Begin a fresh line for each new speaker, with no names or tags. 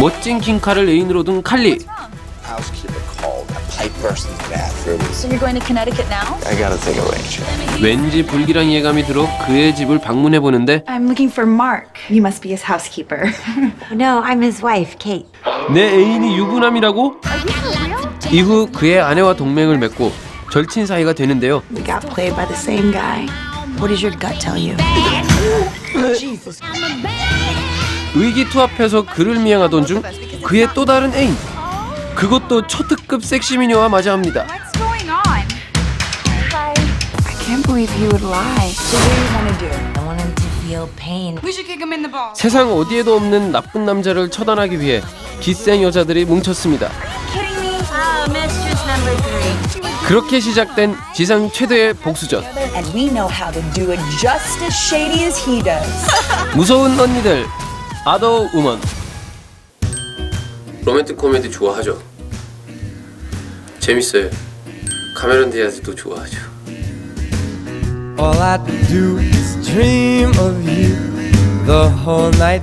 멋진 킹카를 애인으로 둔 칼리.
A.
So you're going to Connecticut now?
I gotta take a rain check.
왠지 불길한 예감이 들어 그의 집을 방문해 보는데
I'm looking for Mark. You must be his housekeeper.
No, I'm his wife, Kate.
내 애인이 유부남이라고? 이후 그의 아내와 동맹을 맺고 절친 사이가 되는데요.
we got played by the same guy. What does your gut tell you?
의기투합해서 그를 미행하던 중 그의 또 다른 애인 그것도 초특급 섹시 미녀와 맞이합니다
What's going on? Hi. I can't believe he would lie. So what do you want to do?
I want him to feel pain.
We should kick him in the balls.
세상 어디에도 없는 나쁜 남자를 처단하기 위해 기생 여자들이 뭉쳤습니다
Kidding me? Oh, mistress number three.
그렇게 시작된 지상 최대의 복수전
and we know how to do it just as shady as he does.
무서운 언니들 아더 우먼 로맨틱 코미디 좋아하죠 재밌어요 카메론 디아즈도 좋아하죠
All I do is dream of you the whole night